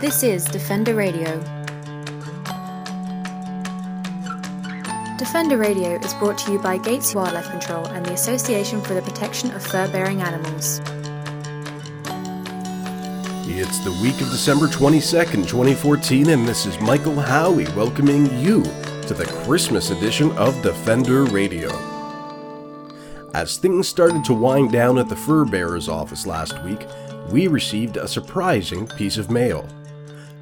This is Defender Radio. Defender Radio is brought to you by Gates Wildlife Control and the Association for the Protection of Fur Bearing Animals. It's the week of December 22nd, 2014, and this is Michael Howie welcoming you to the Christmas edition of Defender Radio. As things started to wind down at the fur bearer's office last week, we received a surprising piece of mail.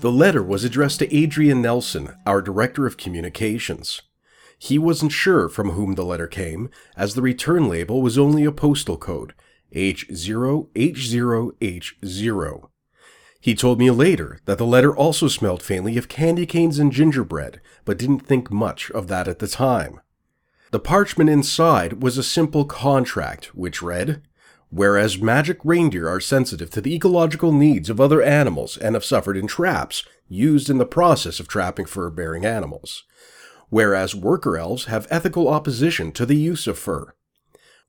The letter was addressed to Adrian Nelson, our Director of Communications. He wasn't sure from whom the letter came, as the return label was only a postal code H0H0H0. He told me later that the letter also smelled faintly of candy canes and gingerbread, but didn't think much of that at the time. The parchment inside was a simple contract, which read, Whereas magic reindeer are sensitive to the ecological needs of other animals and have suffered in traps used in the process of trapping fur bearing animals whereas worker elves have ethical opposition to the use of fur.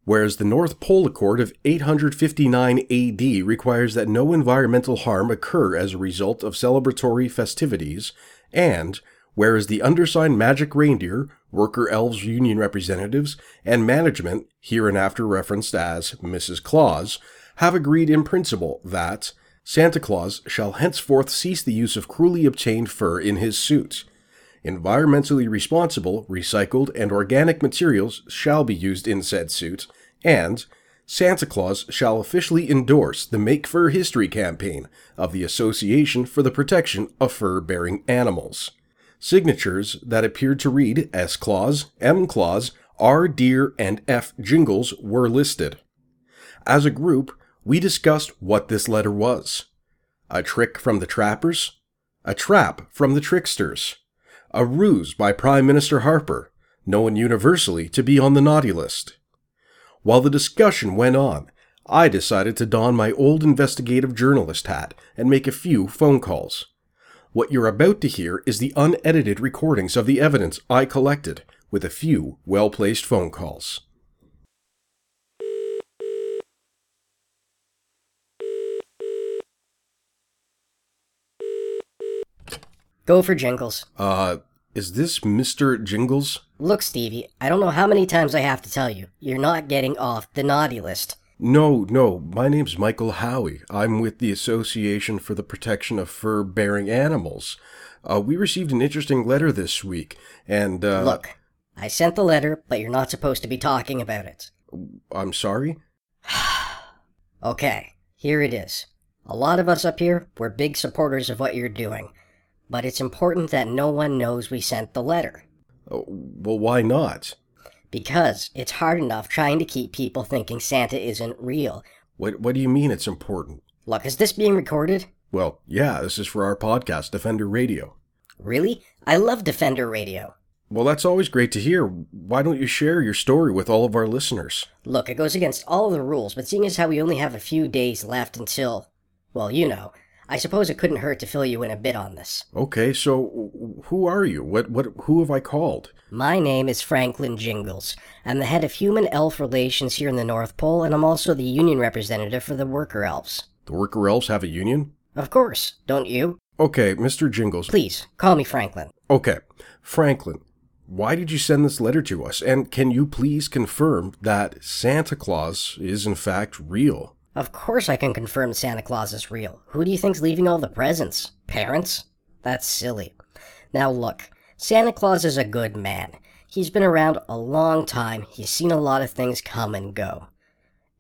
Whereas the North Pole Accord of 859 AD requires that no environmental harm occur as a result of celebratory festivities, and whereas the undersigned magic reindeer, worker elves union representatives, and management, hereinafter referenced as Mrs. Claus, have agreed in principle that Santa Claus shall henceforth cease the use of cruelly obtained fur in his suit, environmentally responsible, recycled, and organic materials shall be used in said suit, and Santa Claus shall officially endorse the Make Fur History campaign of the Association for the Protection of Fur Bearing Animals. Signatures that appeared to read S. Claus, M. Claus, R. Deer, and F. Jingles were listed. As a group, we discussed what this letter was. A trick from the trappers? A trap from the tricksters? a ruse by Prime Minister Harper, known universally to be on the naughty list. While the discussion went on, I decided to don my old investigative journalist hat and make a few phone calls. What you're about to hear is the unedited recordings of the evidence I collected, with a few well placed phone calls. Go for Jingles. Uh, is this Mr. Jingles? Look, Stevie, I don't know how many times I have to tell you, you're not getting off the naughty list. No, no, my name's Michael Howie. I'm with the Association for the Protection of Fur Bearing Animals. Uh, we received an interesting letter this week, and, uh. Look, I sent the letter, but you're not supposed to be talking about it. I'm sorry? okay, here it is. A lot of us up here, we're big supporters of what you're doing but it's important that no one knows we sent the letter. Oh, well, why not? Because it's hard enough trying to keep people thinking Santa isn't real. What, what do you mean it's important? Look, is this being recorded? Well, yeah, this is for our podcast, Defender Radio. Really? I love Defender Radio. Well, that's always great to hear. Why don't you share your story with all of our listeners? Look, it goes against all the rules, but seeing as how we only have a few days left until, well, you know, I suppose it couldn't hurt to fill you in a bit on this. Okay, so who are you? What what who have I called? My name is Franklin Jingles. I'm the head of human elf relations here in the North Pole, and I'm also the union representative for the worker elves. The worker elves have a union? Of course, don't you? Okay, Mr. Jingles. Please, call me Franklin. Okay. Franklin, why did you send this letter to us? And can you please confirm that Santa Claus is in fact real? Of course I can confirm Santa Claus is real. Who do you think's leaving all the presents? Parents? That's silly. Now look, Santa Claus is a good man. He's been around a long time. He's seen a lot of things come and go.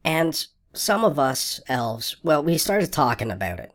And some of us elves, well, we started talking about it.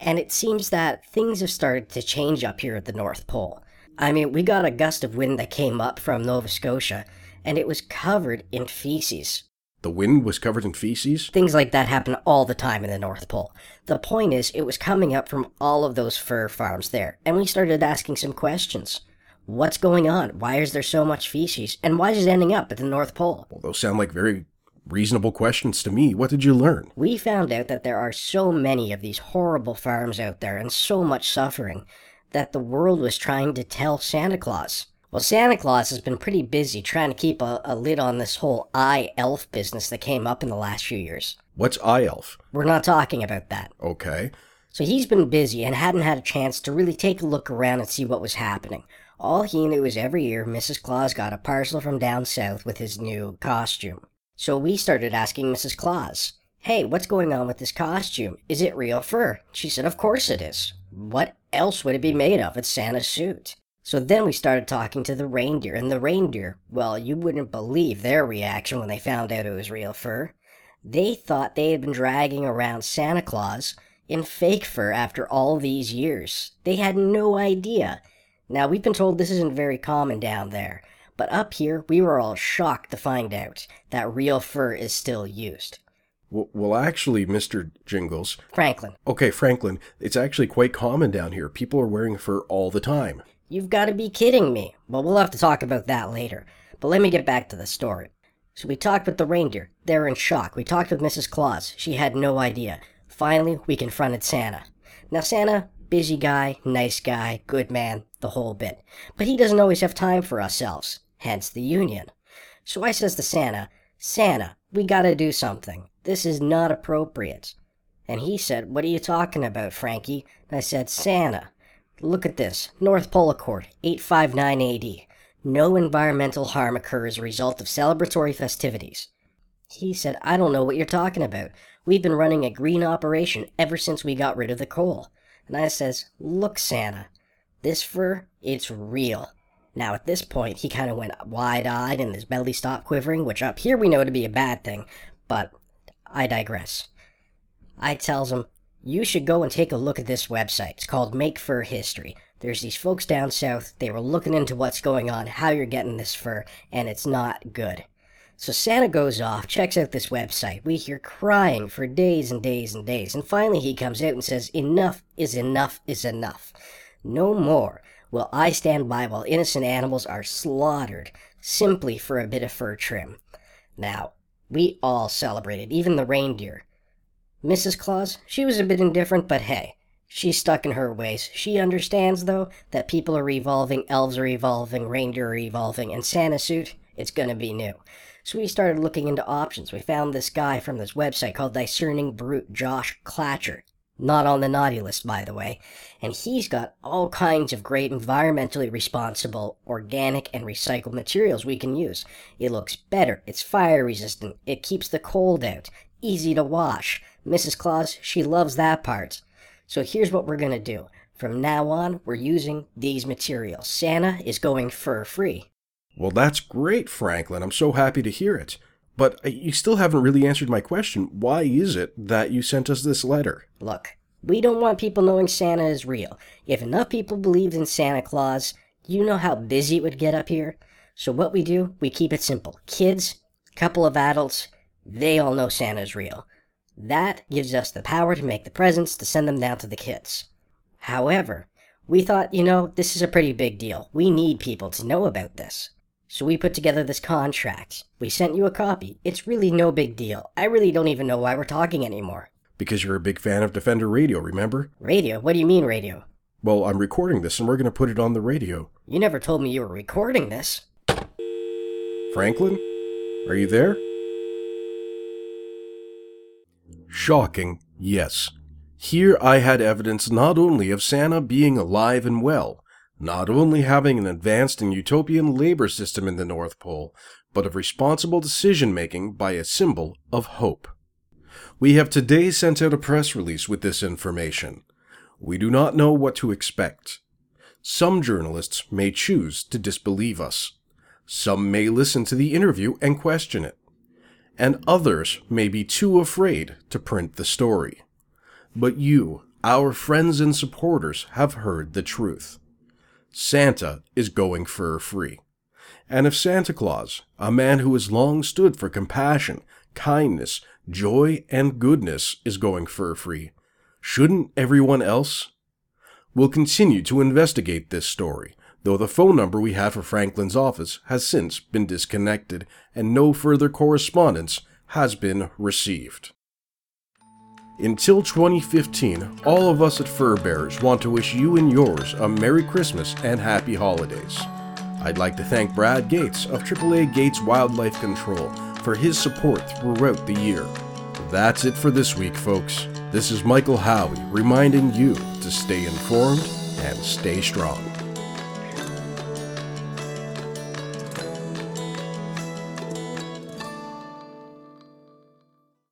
And it seems that things have started to change up here at the North Pole. I mean, we got a gust of wind that came up from Nova Scotia, and it was covered in feces. The wind was covered in feces? Things like that happen all the time in the North Pole. The point is, it was coming up from all of those fur farms there, and we started asking some questions. What's going on? Why is there so much feces? And why is it ending up at the North Pole? Well, those sound like very reasonable questions to me. What did you learn? We found out that there are so many of these horrible farms out there and so much suffering that the world was trying to tell Santa Claus. Well, Santa Claus has been pretty busy trying to keep a, a lid on this whole eye elf business that came up in the last few years. What's eye elf? We're not talking about that. Okay. So he's been busy and hadn't had a chance to really take a look around and see what was happening. All he knew was every year Mrs. Claus got a parcel from down south with his new costume. So we started asking Mrs. Claus, Hey, what's going on with this costume? Is it real fur? She said, Of course it is. What else would it be made of? It's Santa's suit. So then we started talking to the reindeer, and the reindeer, well, you wouldn't believe their reaction when they found out it was real fur. They thought they had been dragging around Santa Claus in fake fur after all these years. They had no idea. Now, we've been told this isn't very common down there, but up here, we were all shocked to find out that real fur is still used. Well, well, actually, Mr. Jingles. Franklin, Okay, Franklin, it's actually quite common down here. People are wearing fur all the time. You've got to be kidding me. Well, we'll have to talk about that later. But let me get back to the story. So we talked with the reindeer. They were in shock. We talked with Mrs. Claus. She had no idea. Finally, we confronted Santa. Now, Santa, busy guy, nice guy, good man, the whole bit. But he doesn't always have time for ourselves, hence the union. So I says to Santa, Santa, we gotta do something. This is not appropriate. And he said, What are you talking about, Frankie? And I said, Santa, look at this. North Pole Accord, 859 AD. No environmental harm occurs as a result of celebratory festivities. He said, I don't know what you're talking about. We've been running a green operation ever since we got rid of the coal. And I says, Look, Santa, this fur, it's real. Now, at this point, he kind of went wide eyed and his belly stopped quivering, which up here we know to be a bad thing, but I digress. I tells him, You should go and take a look at this website. It's called Make Fur History. There's these folks down south, they were looking into what's going on, how you're getting this fur, and it's not good. So Santa goes off, checks out this website. We hear crying for days and days and days, and finally he comes out and says, Enough is enough is enough. No more will I stand by while innocent animals are slaughtered simply for a bit of fur trim. Now, we all celebrated, even the reindeer. Mrs. Claus, she was a bit indifferent, but hey, she's stuck in her ways. She understands, though, that people are evolving, elves are evolving, reindeer are evolving, and Santa suit, it's gonna be new. So we started looking into options. We found this guy from this website called Discerning Brute, Josh Katcher. Not on the naughty list, by the way. And he's got all kinds of great environmentally responsible, organic, and recycled materials we can use. It looks better, it's fire resistant, it keeps the cold out, easy to wash. Mrs. Claus, she loves that part. So here's what we're gonna do. From now on, we're using these materials. Santa is going fur free. Well, that's great, Franklin. I'm so happy to hear it. But uh, you still haven't really answered my question. Why is it that you sent us this letter? Look, we don't want people knowing Santa is real. If enough people believed in Santa Claus, you know how busy it would get up here? So what we do, we keep it simple. Kids, couple of adults, they all know Santa's real. That gives us the power to make the presents to send them down to the kids. However, we thought, you know, this is a pretty big deal. We need people to know about this. So we put together this contract. We sent you a copy. It's really no big deal. I really don't even know why we're talking anymore. Because you're a big fan of Defender Radio, remember? Radio? What do you mean radio? Well, I'm recording this and we're going to put it on the radio. You never told me you were recording this. Franklin? Are you there? Shocking, yes. Here I had evidence not only of Santa being alive and well, not only having an advanced and utopian labor system in the North Pole, but of responsible decision making by a symbol of hope. We have today sent out a press release with this information. We do not know what to expect. Some journalists may choose to disbelieve us. Some may listen to the interview and question it. And others may be too afraid to print the story. But you, our friends and supporters, have heard the truth. Santa is going fur free. And if Santa Claus, a man who has long stood for compassion, kindness, joy, and goodness, is going fur free, shouldn't everyone else? We'll continue to investigate this story, though the phone number we have for Franklin's office has since been disconnected and no further correspondence has been received. Until 2015, all of us at Fur Bearers want to wish you and yours a Merry Christmas and Happy Holidays. I'd like to thank Brad Gates of AAA Gates Wildlife Control for his support throughout the year. That's it for this week, folks. This is Michael Howie reminding you to stay informed and stay strong.